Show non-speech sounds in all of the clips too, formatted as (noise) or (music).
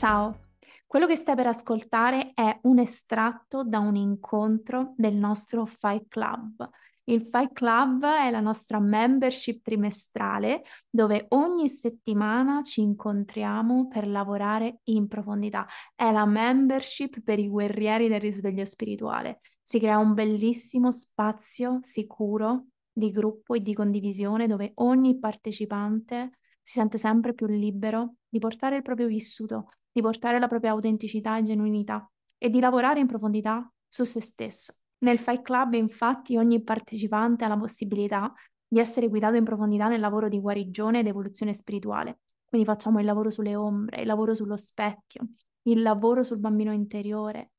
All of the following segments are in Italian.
Ciao, quello che stai per ascoltare è un estratto da un incontro del nostro Fight Club. Il Fight Club è la nostra membership trimestrale dove ogni settimana ci incontriamo per lavorare in profondità. È la membership per i guerrieri del risveglio spirituale. Si crea un bellissimo spazio sicuro di gruppo e di condivisione dove ogni partecipante si sente sempre più libero di portare il proprio vissuto, di portare la propria autenticità e genuinità e di lavorare in profondità su se stesso. Nel Fight Club, infatti, ogni partecipante ha la possibilità di essere guidato in profondità nel lavoro di guarigione ed evoluzione spirituale. Quindi facciamo il lavoro sulle ombre, il lavoro sullo specchio, il lavoro sul bambino interiore,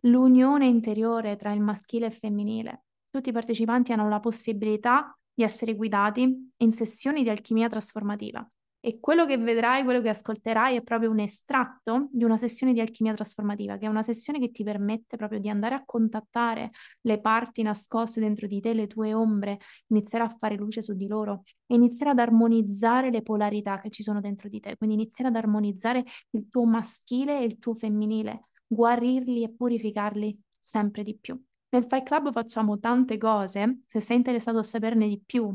l'unione interiore tra il maschile e il femminile. Tutti i partecipanti hanno la possibilità di essere guidati in sessioni di alchimia trasformativa e quello che vedrai, quello che ascolterai è proprio un estratto di una sessione di alchimia trasformativa, che è una sessione che ti permette proprio di andare a contattare le parti nascoste dentro di te, le tue ombre, iniziare a fare luce su di loro e iniziare ad armonizzare le polarità che ci sono dentro di te, quindi iniziare ad armonizzare il tuo maschile e il tuo femminile, guarirli e purificarli sempre di più. Nel Fight Club facciamo tante cose, se sei interessato a saperne di più,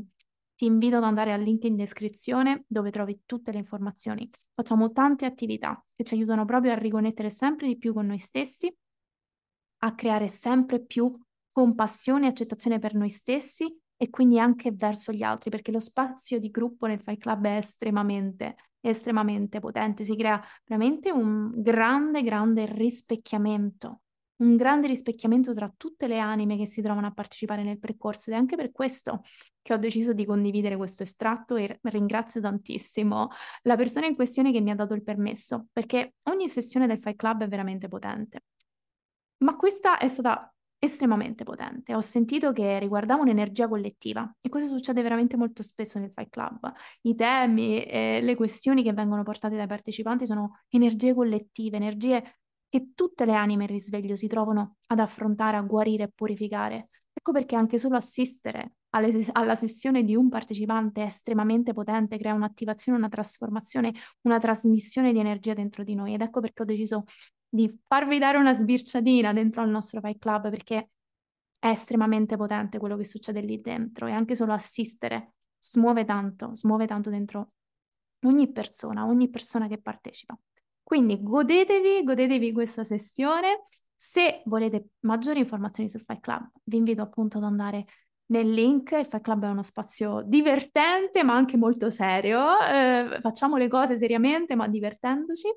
ti invito ad andare al link in descrizione dove trovi tutte le informazioni. Facciamo tante attività che ci aiutano proprio a riconnettere sempre di più con noi stessi, a creare sempre più compassione e accettazione per noi stessi e quindi anche verso gli altri, perché lo spazio di gruppo nel Fight Club è estremamente, estremamente potente, si crea veramente un grande, grande rispecchiamento un grande rispecchiamento tra tutte le anime che si trovano a partecipare nel percorso ed è anche per questo che ho deciso di condividere questo estratto e ringrazio tantissimo la persona in questione che mi ha dato il permesso, perché ogni sessione del Fight Club è veramente potente. Ma questa è stata estremamente potente. Ho sentito che riguardava un'energia collettiva e questo succede veramente molto spesso nel Fight Club. I temi e le questioni che vengono portate dai partecipanti sono energie collettive, energie che tutte le anime in risveglio si trovano ad affrontare, a guarire e purificare. Ecco perché anche solo assistere alle, alla sessione di un partecipante è estremamente potente, crea un'attivazione, una trasformazione, una trasmissione di energia dentro di noi. Ed ecco perché ho deciso di farvi dare una sbirciatina dentro al nostro Fight Club, perché è estremamente potente quello che succede lì dentro e anche solo assistere smuove tanto, smuove tanto dentro ogni persona, ogni persona che partecipa. Quindi godetevi, godetevi questa sessione. Se volete maggiori informazioni sul Fight Club, vi invito appunto ad andare nel link. Il Fight Club è uno spazio divertente, ma anche molto serio. Eh, facciamo le cose seriamente, ma divertendoci,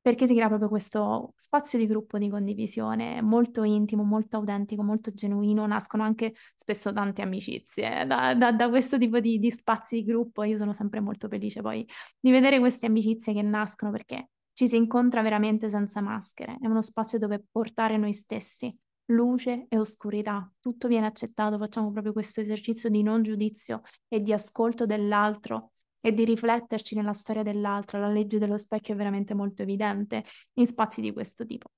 perché si crea proprio questo spazio di gruppo di condivisione molto intimo, molto autentico, molto genuino. Nascono anche spesso tante amicizie da, da, da questo tipo di, di spazi di gruppo. Io sono sempre molto felice poi di vedere queste amicizie che nascono perché ci si incontra veramente senza maschere, è uno spazio dove portare noi stessi, luce e oscurità, tutto viene accettato, facciamo proprio questo esercizio di non giudizio e di ascolto dell'altro e di rifletterci nella storia dell'altro, la legge dello specchio è veramente molto evidente in spazi di questo tipo.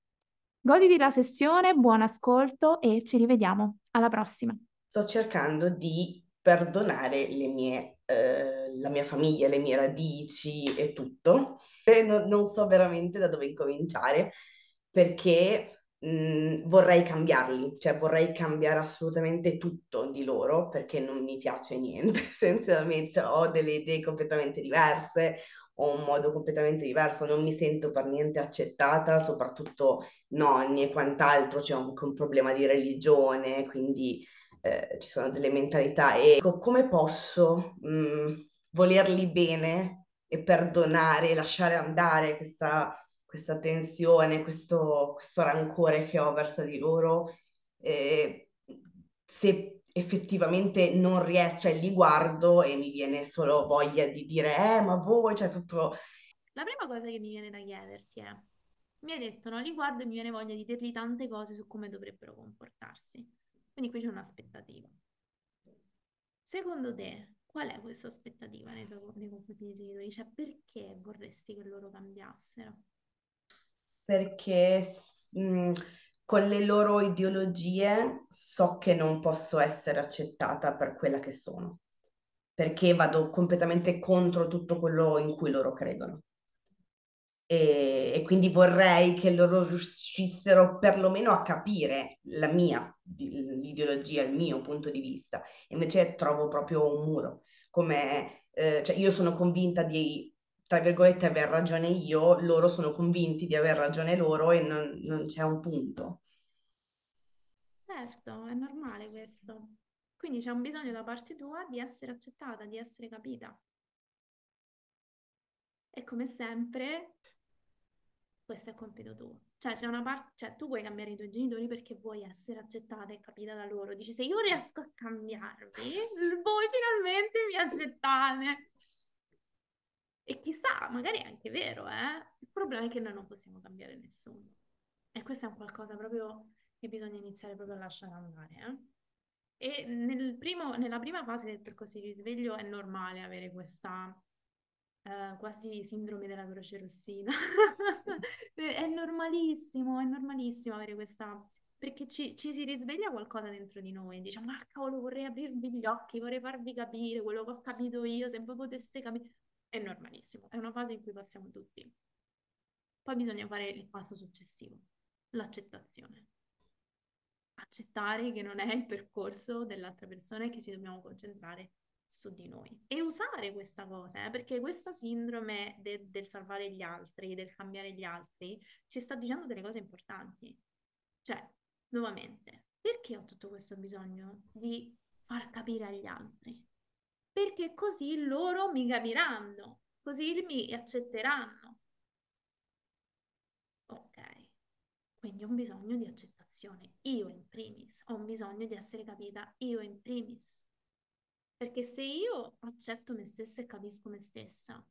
Goditi la sessione, buon ascolto e ci rivediamo. Alla prossima. Sto cercando di perdonare le mie, eh, la mia famiglia, le mie radici e tutto. E non, non so veramente da dove incominciare perché mh, vorrei cambiarli, cioè vorrei cambiare assolutamente tutto di loro perché non mi piace niente. (laughs) Essenzialmente cioè, ho delle idee completamente diverse, ho un modo completamente diverso, non mi sento per niente accettata, soprattutto nonni e quant'altro, c'è anche un problema di religione, quindi eh, ci sono delle mentalità e come posso mh, mm, volerli bene e perdonare, lasciare andare questa, questa tensione, questo, questo, rancore che ho verso di loro, eh, se effettivamente non riesco, cioè li guardo e mi viene solo voglia di dire, eh, ma voi, cioè tutto... La prima cosa che mi viene da chiederti è, mi hai detto, no, li guardo e mi viene voglia di dirgli tante cose su come dovrebbero comportarsi. Quindi qui c'è un'aspettativa. Secondo te, qual è questa aspettativa nei, tuoi, confronti dei genitori? Cioè, perché vorresti che loro cambiassero? Perché mh, con le loro ideologie so che non posso essere accettata per quella che sono, perché vado completamente contro tutto quello in cui loro credono. E, e quindi vorrei che loro riuscissero perlomeno a capire la mia l'ideologia, il mio punto di vista. Invece trovo proprio un muro, come eh, cioè io sono convinta di tra virgolette aver ragione io, loro sono convinti di aver ragione loro e non, non c'è un punto. Certo, è normale questo. Quindi c'è un bisogno da parte tua di essere accettata, di essere capita. E come sempre, questo è compito tuo. Cioè, c'è una parte, cioè, tu vuoi cambiare i tuoi genitori perché vuoi essere accettata e capita da loro. Dici, se io riesco a cambiarvi, voi finalmente mi accettate. E chissà, magari è anche vero, eh? Il problema è che noi non possiamo cambiare nessuno. E questo è un qualcosa proprio che bisogna iniziare proprio a lasciare andare, eh? E nel primo, nella prima fase del percorso di risveglio è normale avere questa uh, quasi sindrome della croce rossina. (laughs) è normalissimo, è normalissimo avere questa... Perché ci, ci, si risveglia qualcosa dentro di noi, diciamo, ma cavolo, vorrei aprirvi gli occhi, vorrei farvi capire quello che ho capito io, se voi poteste capire. È normalissimo, è una fase in cui passiamo tutti. Poi bisogna fare il passo successivo, l'accettazione accettare che non è il percorso dell'altra persona e che ci dobbiamo concentrare su di noi e usare questa cosa, eh, perché questa sindrome de- del salvare gli altri, del cambiare gli altri, ci sta dicendo delle cose importanti. Cioè, nuovamente, perché ho tutto questo bisogno di far capire agli altri? Perché così loro mi capiranno, così mi accetteranno. Ok, quindi ho un bisogno di accettazione, io in primis, ho un bisogno di essere capita io in primis. Perché se io accetto me stessa e capisco me stessa,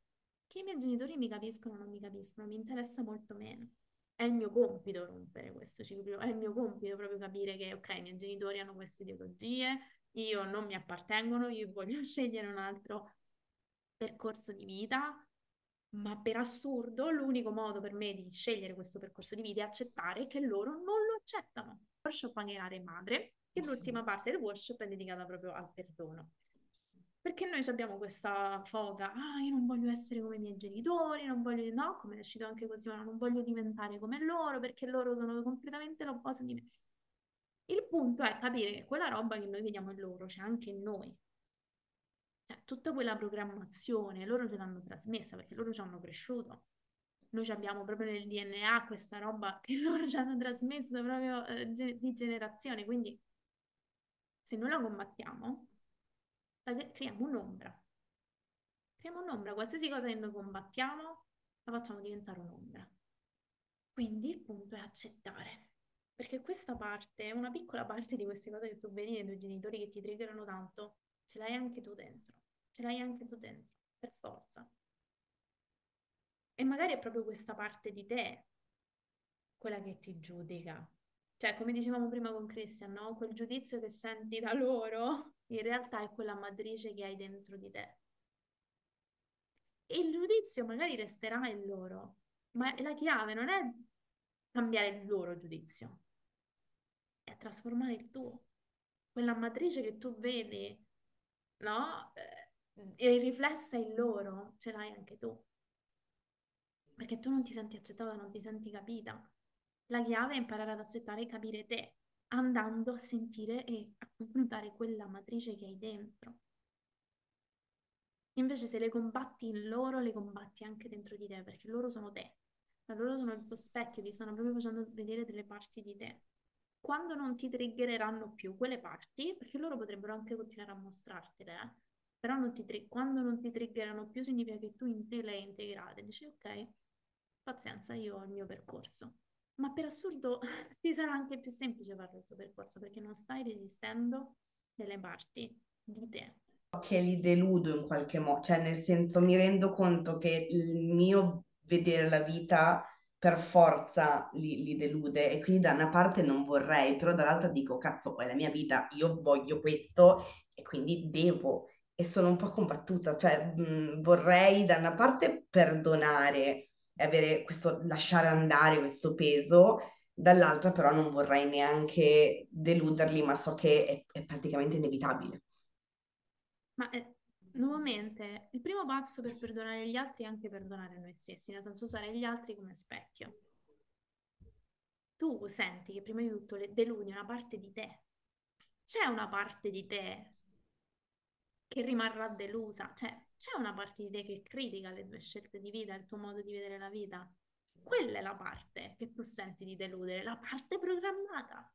che i miei genitori mi capiscono o non mi capiscono, mi interessa molto meno. È il mio compito rompere questo ciclo, è il mio compito proprio capire che, ok, i miei genitori hanno queste ideologie, io non mi appartengono, io voglio (laughs) scegliere un altro percorso di vita, ma per assurdo l'unico modo per me di scegliere questo percorso di vita è accettare che loro non lo accettano. Workshop Pagare Madre, che l'ultima parte del workshop è dedicata proprio al perdono. Perché noi abbiamo questa foga, ah, io non voglio essere come i miei genitori, non voglio, no, come è uscito anche così, ma non voglio diventare come loro perché loro sono completamente l'opposto di me. Il punto è capire che quella roba che noi vediamo in loro c'è anche in noi. Cioè, tutta quella programmazione, loro ce l'hanno trasmessa perché loro ci hanno cresciuto. Noi abbiamo proprio nel DNA questa roba che (laughs) loro ci hanno trasmesso proprio eh, di generazione. Quindi, se noi la combattiamo, creiamo un'ombra. Creiamo un'ombra, qualsiasi cosa che noi combattiamo la facciamo diventare un'ombra. Quindi il punto è accettare. Perché questa parte, una piccola parte di queste cose che tu vedi nei tuoi genitori che ti triggerano tanto, ce l'hai anche tu dentro. Ce l'hai anche tu dentro, per forza. E magari è proprio questa parte di te quella che ti giudica. Cioè, come dicevamo prima con Christian, no? Quel giudizio che senti da loro in realtà è quella matrice che hai dentro di te. E il giudizio magari resterà in loro, ma la chiave non è cambiare il loro giudizio, è trasformare il tuo. Quella matrice che tu vedi, no? Eh, è riflessa in loro, ce l'hai anche tu. Perché tu non ti senti accettata, non ti senti capita. La chiave è imparare ad accettare e capire te andando a sentire e a confrontare quella matrice che hai dentro. Invece se le combatti in loro, le combatti anche dentro di te, perché loro sono te. Ma loro sono il tuo specchio, ti stanno proprio facendo vedere delle parti di te. Quando non ti triggereranno più quelle parti, perché loro potrebbero anche continuare a mostrartele, eh? però non tri- quando non ti triggerano più significa che tu in te le hai integrate. Dici ok, pazienza, io ho il mio percorso. Ma per assurdo (laughs) ti sarà anche più semplice fare il tuo percorso perché non stai resistendo delle parti di te. Che li deludo in qualche modo, cioè nel senso mi rendo conto che il mio vedere la vita per forza li, li, delude e quindi da una parte non vorrei, però dall'altra dico cazzo, è la mia vita, io voglio questo e quindi devo e sono un po' combattuta, cioè mh, vorrei da una parte perdonare avere questo lasciare andare questo peso, dall'altra però non vorrei neanche deluderli, ma so che è, è praticamente inevitabile. Ma è, nuovamente, il primo passo per perdonare gli altri è anche perdonare noi stessi, nel senso usare gli altri come specchio. Tu senti che prima di tutto deludi una parte di te. C'è una parte di te che rimarrà delusa, cioè c'è una parte di te che critica le tue scelte di vita, il tuo modo di vedere la vita. Quella è la parte che tu senti di deludere, la parte programmata.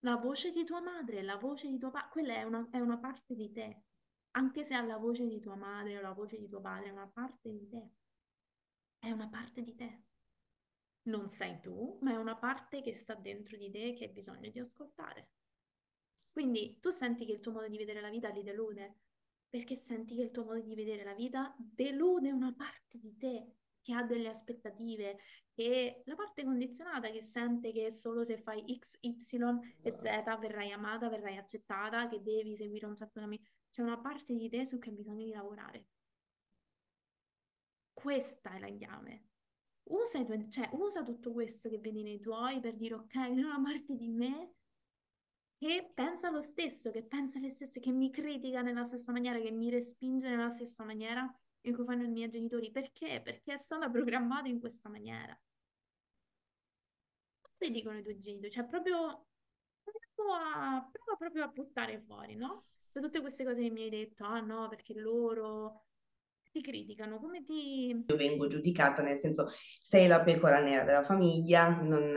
La voce di tua madre, la voce di tuo padre, quella è una, è una parte di te. Anche se ha la voce di tua madre o la voce di tuo padre, è una parte di te. È una parte di te. Non sei tu, ma è una parte che sta dentro di te che hai bisogno di ascoltare. Quindi tu senti che il tuo modo di vedere la vita li delude, perché senti che il tuo modo di vedere la vita delude una parte di te che ha delle aspettative, che la parte condizionata che sente che solo se fai X, Y e Z esatto. verrai amata, verrai accettata, che devi seguire un certo cammino. C'è una parte di te su cui hai bisogno di lavorare. Questa è la chiave. Usa, cioè, usa tutto questo che vedi nei tuoi per dire ok, c'è una parte di me che pensa lo stesso, che pensa le stesse, che mi critica nella stessa maniera, che mi respinge nella stessa maniera in cui fanno i miei genitori. Perché? Perché è stata programmata in questa maniera. Cosa dicono i tuoi genitori? Cioè, proprio prova, prova proprio a buttare fuori, no? Cioè, tutte queste cose che mi hai detto, ah no, perché loro ti criticano, come ti... Io vengo giudicata nel senso, sei la pecora nera della famiglia, non,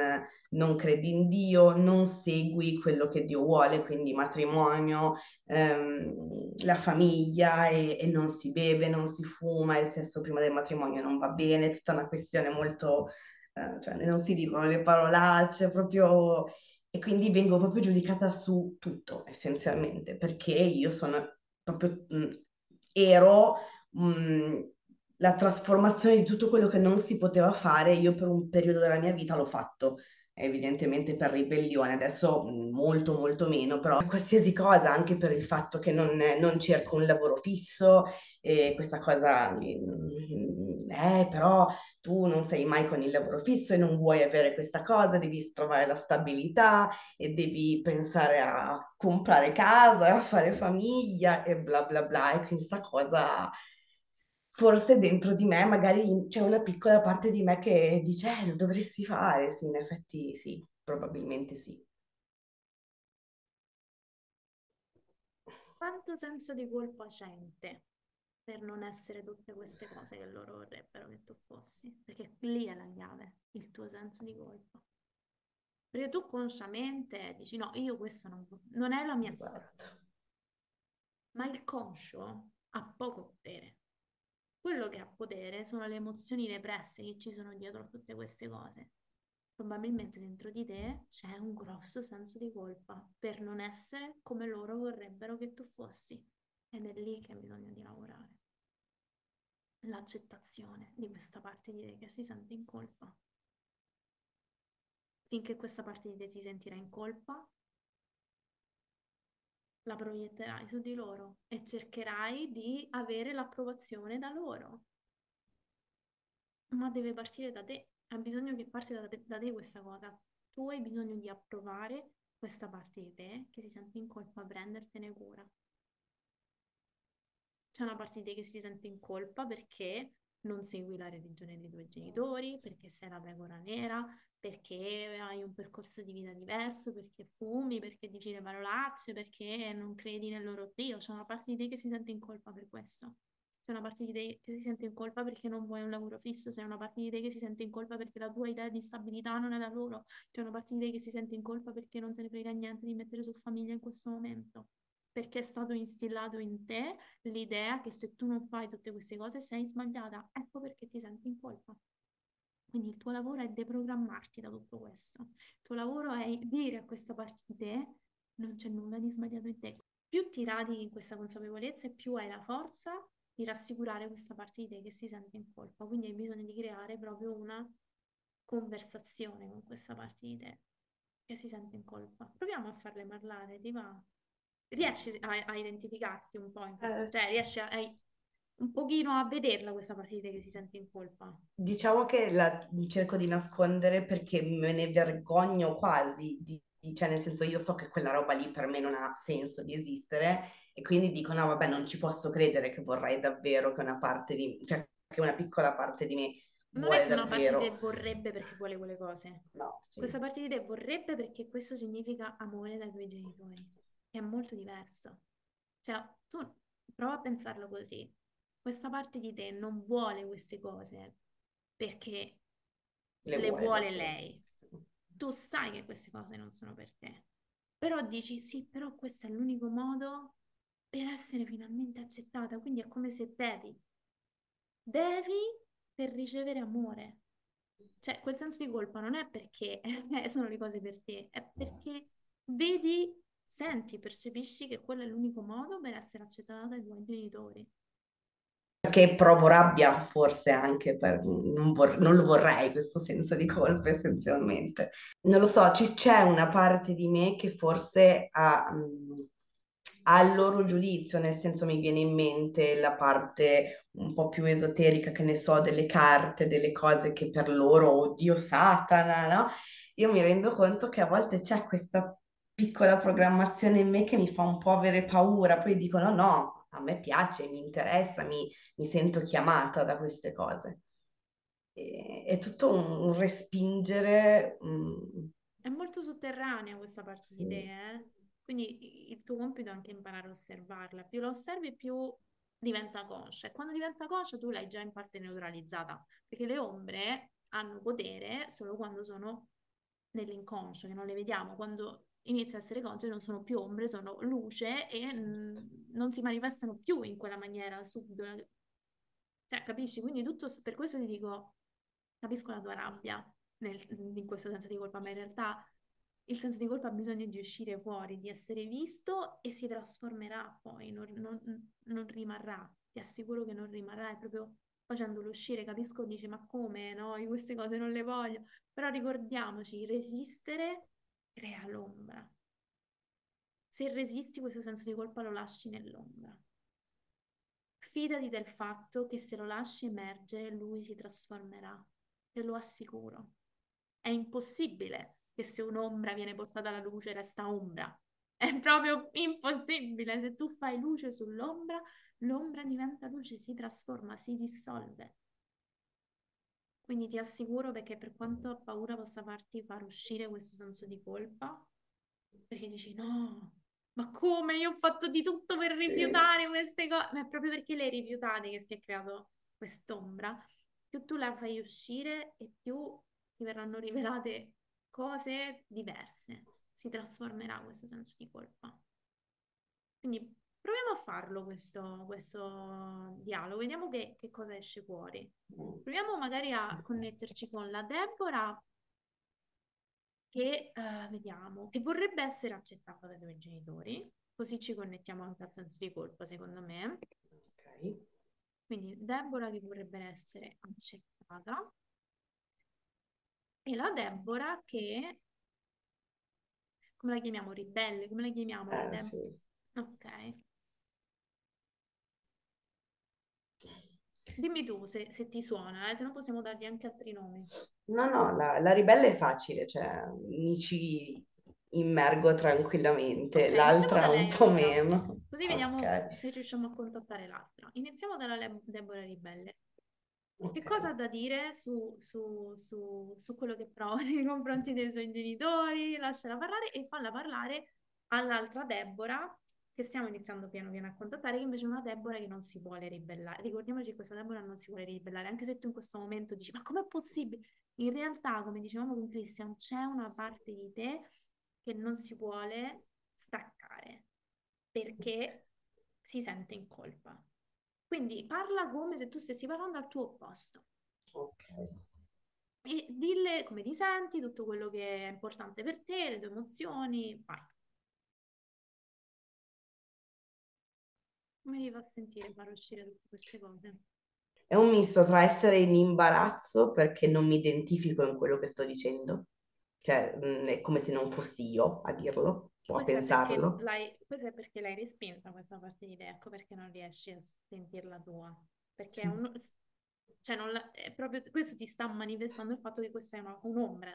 non credi in Dio, non segui quello che Dio vuole, quindi matrimonio, ehm, la famiglia e, e, non si beve, non si fuma, il sesso prima del matrimonio non va bene, tutta una questione molto, eh, cioè non si dicono le parolacce, proprio... E quindi vengo proprio giudicata su tutto, essenzialmente, perché io sono proprio... Mh, ero mh, la trasformazione di tutto quello che non si poteva fare, io per un periodo della mia vita l'ho fatto evidentemente per ribellione, adesso molto molto meno, però qualsiasi cosa, anche per il fatto che non, non cerco un lavoro fisso, e questa cosa, eh, però tu non sei mai con il lavoro fisso e non vuoi avere questa cosa, devi trovare la stabilità e devi pensare a comprare casa, a fare famiglia e bla bla bla, e questa cosa forse dentro di me magari c'è una piccola parte di me che dice, eh, lo dovresti fare, sì, in effetti sì, probabilmente sì. Quanto senso di colpa sente per non essere tutte queste cose che loro vorrebbero che tu fossi? Perché lì è la chiave, il tuo senso di colpa. Perché tu consciamente dici no, io questo non, non è la mia strada. Ma il conscio ha poco potere. Quello che ha potere sono le emozioni represse che ci sono dietro a tutte queste cose. Probabilmente dentro di te c'è un grosso senso di colpa per non essere come loro vorrebbero che tu fossi. Ed è lì che hai bisogno di lavorare. L'accettazione di questa parte di te che si sente in colpa. Finché questa parte di te si sentirà in colpa, la proietterai su di loro e cercherai di avere l'approvazione da loro. Ma deve partire da te, ha bisogno che parta da da te questa cosa. Tu hai bisogno di approvare questa parte di te che si sente in colpa a prendertene cura. C'è una parte di te che si sente in colpa perché non segui la religione dei tuoi genitori, perché sei la pecora nera, perché hai un percorso di vita diverso, perché fumi, perché dici le parolacce, perché non credi nel loro Dio. C'è una parte di te che si sente in colpa per questo. C'è una parte di te che si sente in colpa perché non vuoi un lavoro fisso, c'è una parte di te che si sente in colpa perché la tua idea di stabilità non è la loro, c'è una parte di te che si sente in colpa perché non te ne frega niente di mettere su famiglia in questo momento perché è stato instillato in te l'idea che se tu non fai tutte queste cose sei sbagliata. Ecco perché ti senti in colpa. Quindi il tuo lavoro è deprogrammarti da tutto questo. Il tuo lavoro è dire a questa parte di te non c'è nulla di sbagliato in te. Più ti radichi in questa consapevolezza e più hai la forza di rassicurare questa parte di te che si sente in colpa. Quindi hai bisogno di creare proprio una conversazione con questa parte di te che si sente in colpa. Proviamo a farle parlare, ti va? riesci a, a identificarti un po' in questo, eh. cioè riesci a, a, un pochino a vederla questa partita che si sente in colpa? Diciamo che la cerco di nascondere perché me ne vergogno quasi, di, cioè nel senso io so che quella roba lì per me non ha senso di esistere e quindi dico no vabbè non ci posso credere che vorrei davvero che una parte di cioè che una piccola parte di me Non vuole è che una parte davvero di te vorrebbe perché vuole quelle cose. no sì Questa parte di te vorrebbe perché questo significa amore dai tuoi genitori. È molto diverso. Cioè, tu prova a pensarlo così. Questa parte di te non vuole queste cose perché le le vuole lei. Tu sai che queste cose non sono per te. Però dici sì, però questo è l'unico modo per essere finalmente accettata. Quindi è come se devi, devi per ricevere amore. Cioè, quel senso di colpa non è perché (laughs) sono le cose per te, è perché vedi, senti, percepisci che quello è l'unico modo per essere accettata dai tuoi genitori. Perché provo rabbia, forse anche per... Non, vor- non lo vorrei questo senso di colpa essenzialmente. Non lo so, ci- c'è una parte di me che forse ha, mh, ha il loro giudizio, nel senso mi viene in mente la parte un po' più esoterica, che ne so, delle carte, delle cose che per loro, oddio Satana, no? Io mi rendo conto che a volte c'è questa piccola programmazione in me che mi fa un po' avere paura, poi dicono no, a me piace, mi interessa, mi mi sento chiamata da queste cose. E- è tutto un, un respingere. mm, È molto sotterranea questa parte di te, sì, eh? Quindi il tuo compito è anche imparare a osservarla. Più la osservi, più diventa conscia. E quando diventa conscia, tu l'hai già in parte neutralizzata. Perché le ombre hanno potere solo quando sono nell'inconscio, che non le vediamo. Quando inizia a essere consce, non sono più ombre, sono luce e mm, non si manifestano più in quella maniera subito. Cioè, capisci? Quindi tutto, per questo ti dico, capisco la tua rabbia nel- in questo senso di colpa, ma in realtà il senso di colpa ha bisogno di uscire fuori, di essere visto e si trasformerà poi, non, non- non rimarrà. Ti assicuro che non rimarrà, è proprio facendolo uscire. Capisco, dici, ma come? No, io queste cose non le voglio. Però ricordiamoci, resistere crea l'ombra. Se resisti, questo senso di colpa lo lasci nell'ombra. Fidati del fatto che se lo lasci emergere, lui si trasformerà. Te lo assicuro. È impossibile che se un'ombra viene portata alla luce resta ombra. È proprio impossibile. Se tu fai luce sull'ombra, l'ombra diventa luce, si trasforma, si dissolve. Quindi ti assicuro perché per quanto paura possa farti far uscire questo senso di colpa, perché dici no, ma come io ho fatto di tutto per rifiutare queste cose, ma è proprio perché le hai rifiutate che si è creato quest'ombra. Più tu la fai uscire e più ti verranno rivelate cose diverse. Si trasformerà questo senso di colpa. Quindi proviamo a farlo questo, questo dialogo, vediamo che, che cosa esce fuori. Proviamo magari a connetterci con la Deborah che, eh, vediamo, che vorrebbe essere accettata dai tuoi genitori, così ci connettiamo anche al senso di colpa, secondo me. ok. Quindi Deborah che vorrebbe essere accettata e la Deborah che, come la chiamiamo? Ribelle, come la chiamiamo Eh, sì. Ok. Dimmi tu se, se ti suona, eh, se no possiamo dargli anche altri nomi. No, no, la, la ribelle è facile, cioè mi ci immergo tranquillamente, Ok, iniziamo da l'altra un po' meno. così vediamo Ok, se riusciamo a contattare l'altra. Iniziamo dalla Le- Deborah Ribelle. Che ok. cosa ha da dire su, su- su- su quello che prova (laughs) nei confronti dei suoi genitori? Lasciala parlare e falla parlare all'altra Deborah, che stiamo iniziando piano piano a contattare, che invece è una Deborah che non si vuole ribellare. Ricordiamoci che questa Deborah non si vuole ribellare, anche se tu in questo momento dici, ma com'è possibile? In realtà, come dicevamo con Christian, c'è una parte di te che non si vuole staccare perché si sente in colpa. Quindi parla come se tu stessi parlando al tuo opposto Ok. e dille come ti senti, tutto quello che è importante per te, le tue emozioni, vai. Come ti fa sentire far uscire tutte queste cose? È un misto tra essere in imbarazzo perché non mi identifico in quello che sto dicendo, cioè mh, è come se non fossi io a dirlo o a Questo è pensarlo. questo è perché l'hai respinta questa parte di te, ecco perché non riesci a sentirla tua. Perché è Sì, un, cioè non è proprio questo ti sta manifestando il fatto che questa è una- un'ombra.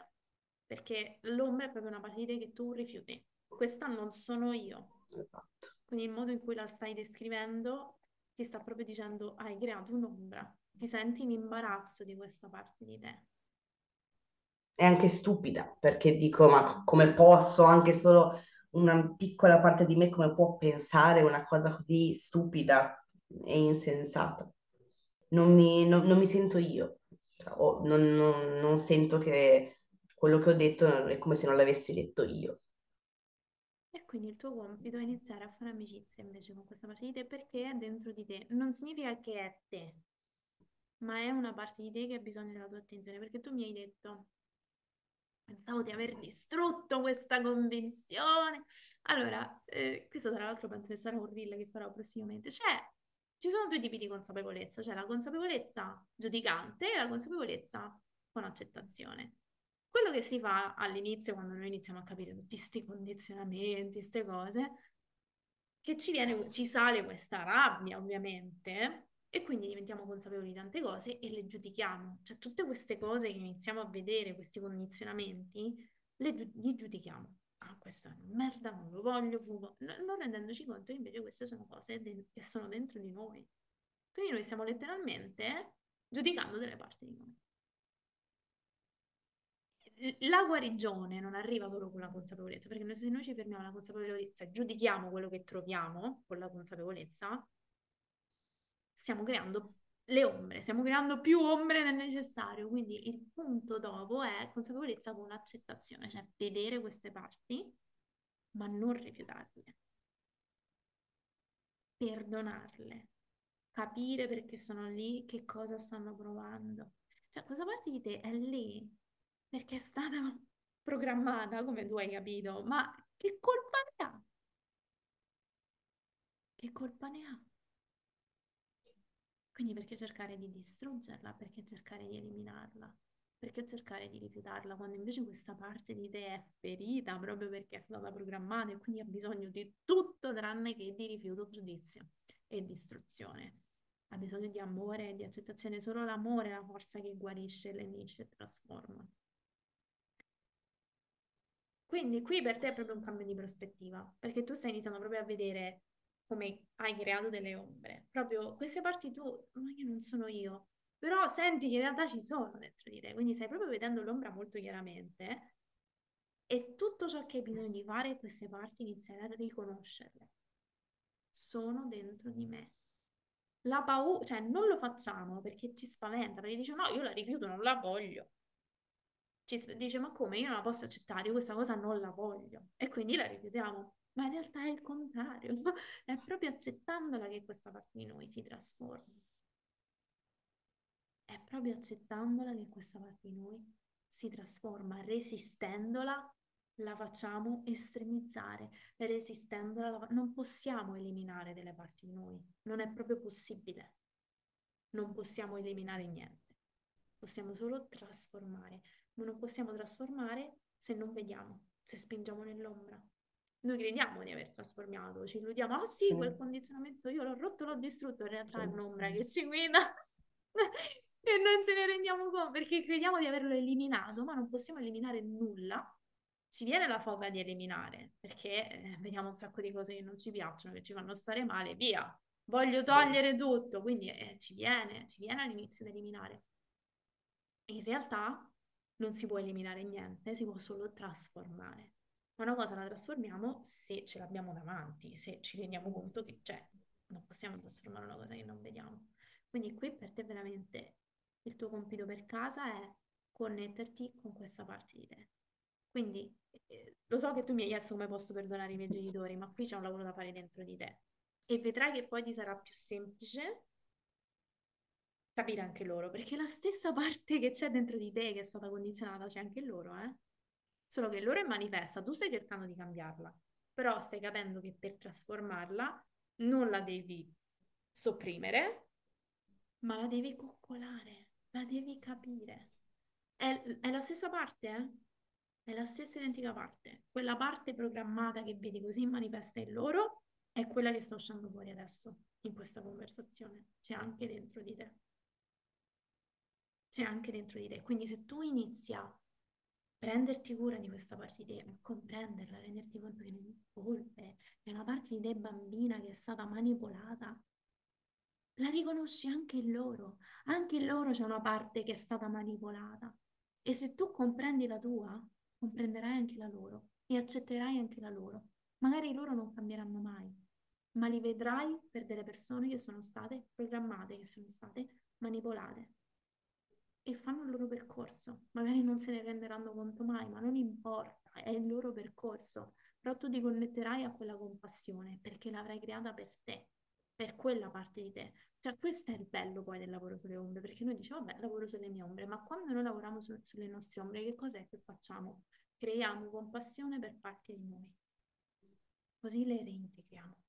Perché l'ombra è proprio una parte di te che tu rifiuti. Questa non sono io. esatto. Quindi il modo in cui la stai descrivendo ti sta proprio dicendo hai creato un'ombra, ti senti in imbarazzo di questa parte di te. È anche stupida, perché dico, ma come posso, anche solo una piccola parte di me, come può pensare una cosa così stupida e insensata? Non mi, non, non mi sento io, non, non, non sento che quello che ho detto è come se non l'avessi detto io. E quindi il tuo compito è iniziare a fare amicizia invece con questa parte di te perché è dentro di te. Non significa che è te, ma è una parte di te che ha bisogno della tua attenzione perché tu mi hai detto pensavo di aver distrutto questa convinzione. Allora, eh, questo tra l'altro penso che sarà un reel che farò prossimamente. Cioè, ci sono due tipi di consapevolezza, cioè la consapevolezza giudicante e la consapevolezza con accettazione. Quello che si fa all'inizio, quando noi iniziamo a capire tutti questi condizionamenti, queste cose, che ci viene, ci sale questa rabbia, ovviamente, e quindi diventiamo consapevoli di tante cose e le giudichiamo. Cioè tutte queste cose che iniziamo a vedere, questi condizionamenti, le, li giudichiamo. Ah, questa è una merda, non lo voglio, fugo. No, non rendendoci conto che invece queste sono cose de- che sono dentro di noi. Quindi noi stiamo letteralmente giudicando delle parti di noi. La guarigione non arriva solo con la consapevolezza, perché se noi ci fermiamo alla consapevolezza e giudichiamo quello che troviamo con la consapevolezza, stiamo creando le ombre, stiamo creando più ombre del necessario. Quindi il punto dopo è consapevolezza con accettazione, cioè vedere queste parti, ma non rifiutarle. Perdonarle, capire perché sono lì, che cosa stanno provando. Cioè, questa parte di te è lì perché è stata programmata, come tu hai capito, ma che colpa ne ha? Che colpa ne ha? Quindi perché cercare di distruggerla? Perché cercare di eliminarla? Perché cercare di rifiutarla quando invece questa parte di te è ferita proprio perché è stata programmata e quindi ha bisogno di tutto tranne che di rifiuto, giudizio e distruzione. Ha bisogno di amore e di accettazione. Solo l'amore è la forza che guarisce, lenisce e trasforma. Quindi qui per te è proprio un cambio di prospettiva, perché tu stai iniziando proprio a vedere come hai creato delle ombre. Proprio queste parti tu, ma che non sono io, però senti che in realtà ci sono dentro di te, quindi stai proprio vedendo l'ombra molto chiaramente e tutto ciò che hai bisogno di fare queste parti iniziare a riconoscerle. Sono dentro di me. La paura, cioè non lo facciamo perché ci spaventa, perché dice no, io la rifiuto, non la voglio. Ci dice ma come, io non la posso accettare, io questa cosa non la voglio. E quindi la rifiutiamo. Ma in realtà è il contrario, (laughs) è proprio accettandola che questa parte di noi si trasforma. È proprio accettandola che questa parte di noi si trasforma, resistendola la facciamo estremizzare, resistendola la... non possiamo eliminare delle parti di noi, non è proprio possibile. Non possiamo eliminare niente, possiamo solo trasformare, ma non possiamo trasformare se non vediamo, se spingiamo nell'ombra, noi crediamo di aver trasformato, ci illudiamo, ah sì, sì. quel condizionamento io l'ho rotto, l'ho distrutto, in realtà sì. è un'ombra che ci guida (laughs) e non ce ne rendiamo conto perché crediamo di averlo eliminato, ma non possiamo eliminare nulla. Ci viene la foga di eliminare perché eh, vediamo un sacco di cose che non ci piacciono, che ci fanno stare male, via. Voglio togliere tutto, quindi eh, ci viene, ci viene all'inizio di eliminare. In realtà non si può eliminare niente, si può solo trasformare ma una cosa la trasformiamo se ce l'abbiamo davanti, se ci rendiamo conto che c'è. Non possiamo trasformare una cosa che non vediamo. Quindi qui per te veramente il tuo compito per casa è connetterti con questa parte di te. Quindi eh, lo so che tu mi hai chiesto come posso perdonare i miei genitori, ma qui c'è un lavoro da fare dentro di te. E vedrai che poi ti sarà più semplice capire anche loro, perché la stessa parte che c'è dentro di te, che è stata condizionata, c'è anche loro, eh? Solo che loro è manifesta, tu stai cercando di cambiarla, però stai capendo che per trasformarla non la devi sopprimere, ma la devi coccolare, la devi capire. È, è la stessa parte, eh? È la stessa identica parte. Quella parte programmata che vedi così manifesta in loro è quella che sta uscendo fuori adesso, in questa conversazione. C'è anche dentro di te. C'è anche dentro di te. Quindi se tu inizi a prenderti cura di questa parte di te, comprenderla, renderti conto che non è colpe, è una parte di te bambina che è stata manipolata. La riconosci anche in loro, anche in loro c'è una parte che è stata manipolata. E se tu comprendi la tua, comprenderai anche la loro e accetterai anche la loro. Magari loro non cambieranno mai, ma li vedrai per delle persone che sono state programmate, che sono state manipolate e fanno il loro percorso. Magari non se ne renderanno conto mai, ma non importa, è il loro percorso. Però tu ti connetterai a quella compassione perché l'avrai creata per te, per quella parte di te. Cioè, questo è il bello poi del lavoro sulle ombre, perché noi diciamo, vabbè, lavoro sulle mie ombre, ma quando noi lavoriamo su, sulle nostre ombre, che cos'è che facciamo? Creiamo compassione per parti di noi, così le reintegriamo.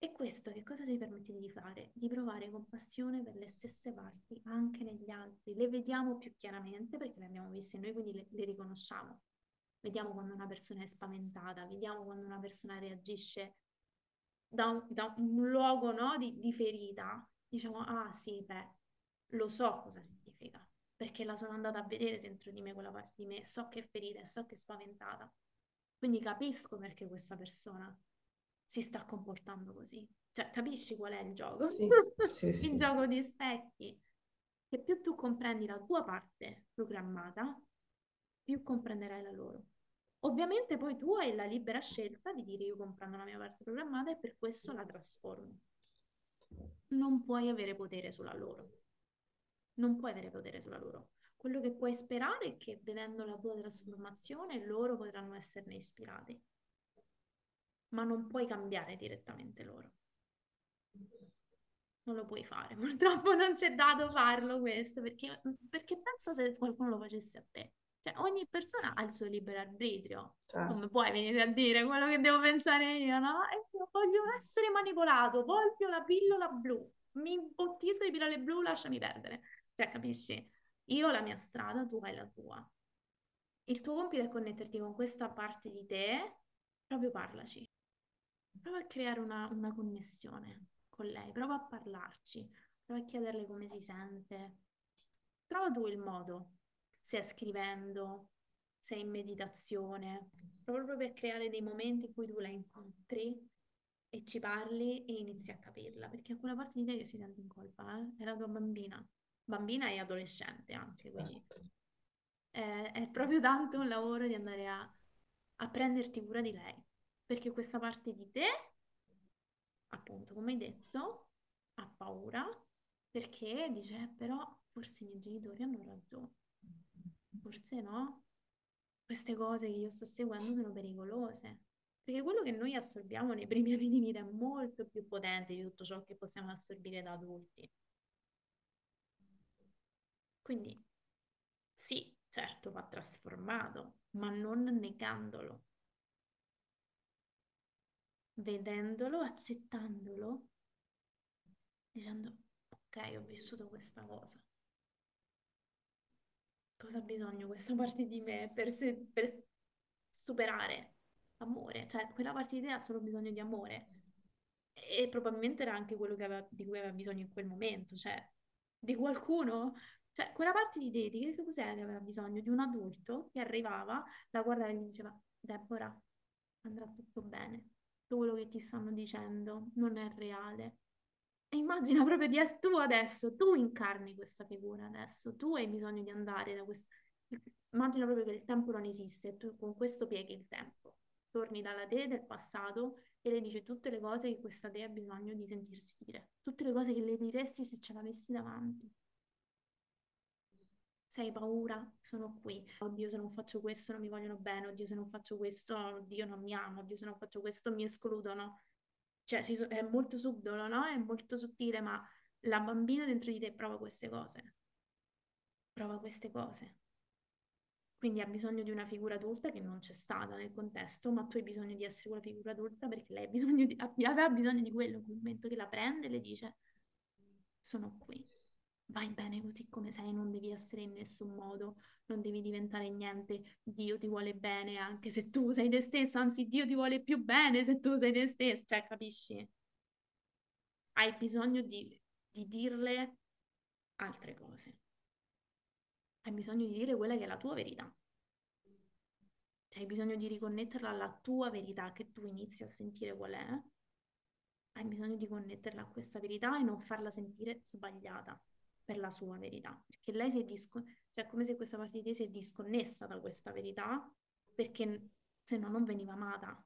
E questo che cosa ci permette di fare? Di provare compassione per le stesse parti anche negli altri. Le vediamo più chiaramente perché le abbiamo viste noi, quindi le, le riconosciamo. Vediamo quando una persona è spaventata, vediamo quando una persona reagisce da un, da un luogo no, di, di ferita. Diciamo, ah sì, beh, lo so cosa significa, perché la sono andata a vedere dentro di me quella parte di me, so che è ferita e so che è spaventata. Quindi capisco perché questa persona si sta comportando così. Cioè, capisci qual è il gioco? Sì, sì, (laughs) il sì. gioco di specchi. E più tu comprendi la tua parte programmata, più comprenderai la loro. Ovviamente poi tu hai la libera scelta di dire io comprendo la mia parte programmata e per questo la trasformo. Non puoi avere potere sulla loro. Non puoi avere potere sulla loro. Quello che puoi sperare è che vedendo la tua trasformazione loro potranno esserne ispirati ma non puoi cambiare direttamente loro. Non lo puoi fare, (laughs) purtroppo non c'è dato farlo questo, perché, perché pensa se qualcuno lo facesse a te. Cioè, ogni persona ha il suo libero arbitrio. Certo. Come puoi venire a dire quello che devo pensare io, no? E io voglio essere manipolato, voglio la pillola blu, mi imbottiso di pillole blu, lasciami perdere. Cioè, capisci? Io ho la mia strada, tu hai la tua. Il tuo compito è connetterti con questa parte di te, proprio parlaci prova a creare una, una connessione con lei, prova a parlarci, prova a chiederle come si sente. Trova tu il modo, se è scrivendo, se è in meditazione, proprio a creare dei momenti in cui tu la incontri e ci parli e inizi a capirla, perché è quella parte di te che si sente in colpa, eh? è la tua bambina, bambina e adolescente anche, quindi certo. è, è proprio tanto un lavoro di andare a, a prenderti cura di lei perché questa parte di te, appunto, come hai detto, ha paura perché dice, eh, però forse i miei genitori hanno ragione, forse no, queste cose che io sto seguendo sono pericolose. Perché quello che noi assorbiamo nei primi (laughs) anni di vita è molto più potente di tutto ciò che possiamo assorbire da adulti. Quindi sì, certo va trasformato, ma non negandolo vedendolo, accettandolo, dicendo ok, ho vissuto questa cosa. Cosa ha bisogno questa parte di me per, se, per superare amore? Cioè, quella parte di te ha solo bisogno di amore. E probabilmente era anche quello aveva, di cui aveva bisogno in quel momento, cioè di qualcuno. Cioè, quella parte di te, di che cos'era che aveva bisogno? Di un adulto che arrivava, la guardava e gli diceva, Deborah, andrà tutto bene quello che ti stanno dicendo non è reale. E immagina proprio di essere tu adesso, tu incarni questa figura adesso, tu hai bisogno di andare da questo... Immagina proprio che il tempo non esiste, tu con questo pieghi il tempo. Torni dalla te del passato e le dici tutte le cose che questa te ha bisogno di sentirsi dire, tutte le cose che le diresti se ce l'avessi davanti se hai paura, sono qui. Oddio, se non faccio questo non mi vogliono bene, oddio, se non faccio questo, oddio, non mi amo, oddio, se non faccio questo mi escludono. Cioè, è molto subdolo, no? È molto sottile, ma la bambina dentro di te prova queste cose. Prova queste cose. Quindi ha bisogno di una figura adulta che non c'è stata nel contesto, ma tu hai bisogno di essere quella figura adulta perché lei bisogno di, aveva bisogno di quello, in quel momento che la prende e le dice sono qui vai bene così come sei, non devi essere in nessun modo, non devi diventare niente, Dio ti vuole bene anche se tu sei te stessa, anzi Dio ti vuole più bene se tu sei te stessa, cioè capisci? Hai bisogno di, di dirle altre cose. Hai bisogno di dire quella che è la tua verità. hai bisogno di riconnetterla alla tua verità che tu inizi a sentire qual è, hai bisogno di connetterla a questa verità e non farla sentire sbagliata per la sua verità, perché lei si è disconnessa, cioè è come se questa parte di te si è disconnessa da questa verità, perché se no non veniva amata.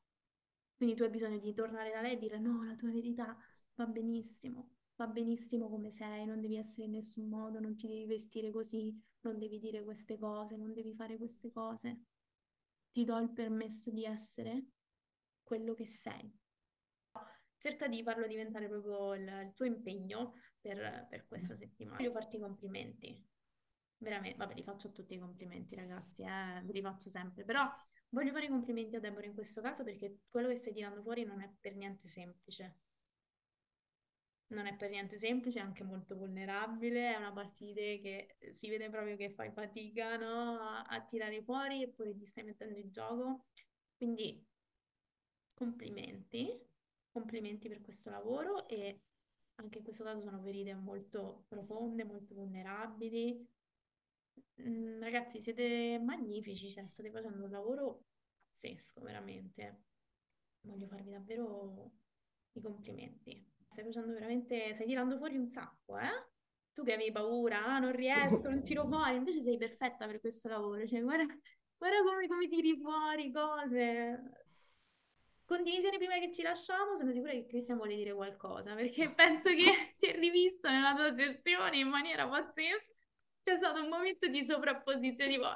Quindi tu hai bisogno di tornare da lei e dire no, la tua verità va benissimo, va benissimo come sei, non devi essere in nessun modo, non ti devi vestire così, non devi dire queste cose, non devi fare queste cose. Ti do il permesso di essere quello che sei. Cerca di farlo diventare proprio il, il tuo impegno per, per questa settimana. Voglio farti i complimenti. Veramente, vabbè, li faccio tutti i complimenti, ragazzi, eh, ve li faccio sempre, però voglio fare i complimenti a Deborah in questo caso perché quello che stai tirando fuori non è per niente semplice non è per niente semplice, è anche molto vulnerabile, è una partita che si vede proprio che fai fatica no? a, a, tirare fuori eppure ti stai mettendo in gioco. Quindi complimenti, complimenti per questo lavoro e anche in questo caso sono ferite molto profonde, molto vulnerabili. Mm, ragazzi, siete magnifici, cioè, state facendo un lavoro pazzesco, veramente. Voglio farvi davvero i complimenti. Stai facendo veramente, stai tirando fuori un sacco, eh? Tu che avevi paura, ah, non riesco, non tiro (laughs) fuori, invece sei perfetta per questo lavoro. Cioè, guarda, guarda come, come tiri fuori cose. Condivisione prima che ci lasciamo, sono sicura che Cristian vuole dire qualcosa, perché (laughs) penso che (laughs) si è rivisto nella tua sessione in maniera pazzesca. C'è stato un momento di sovrapposizione. Ma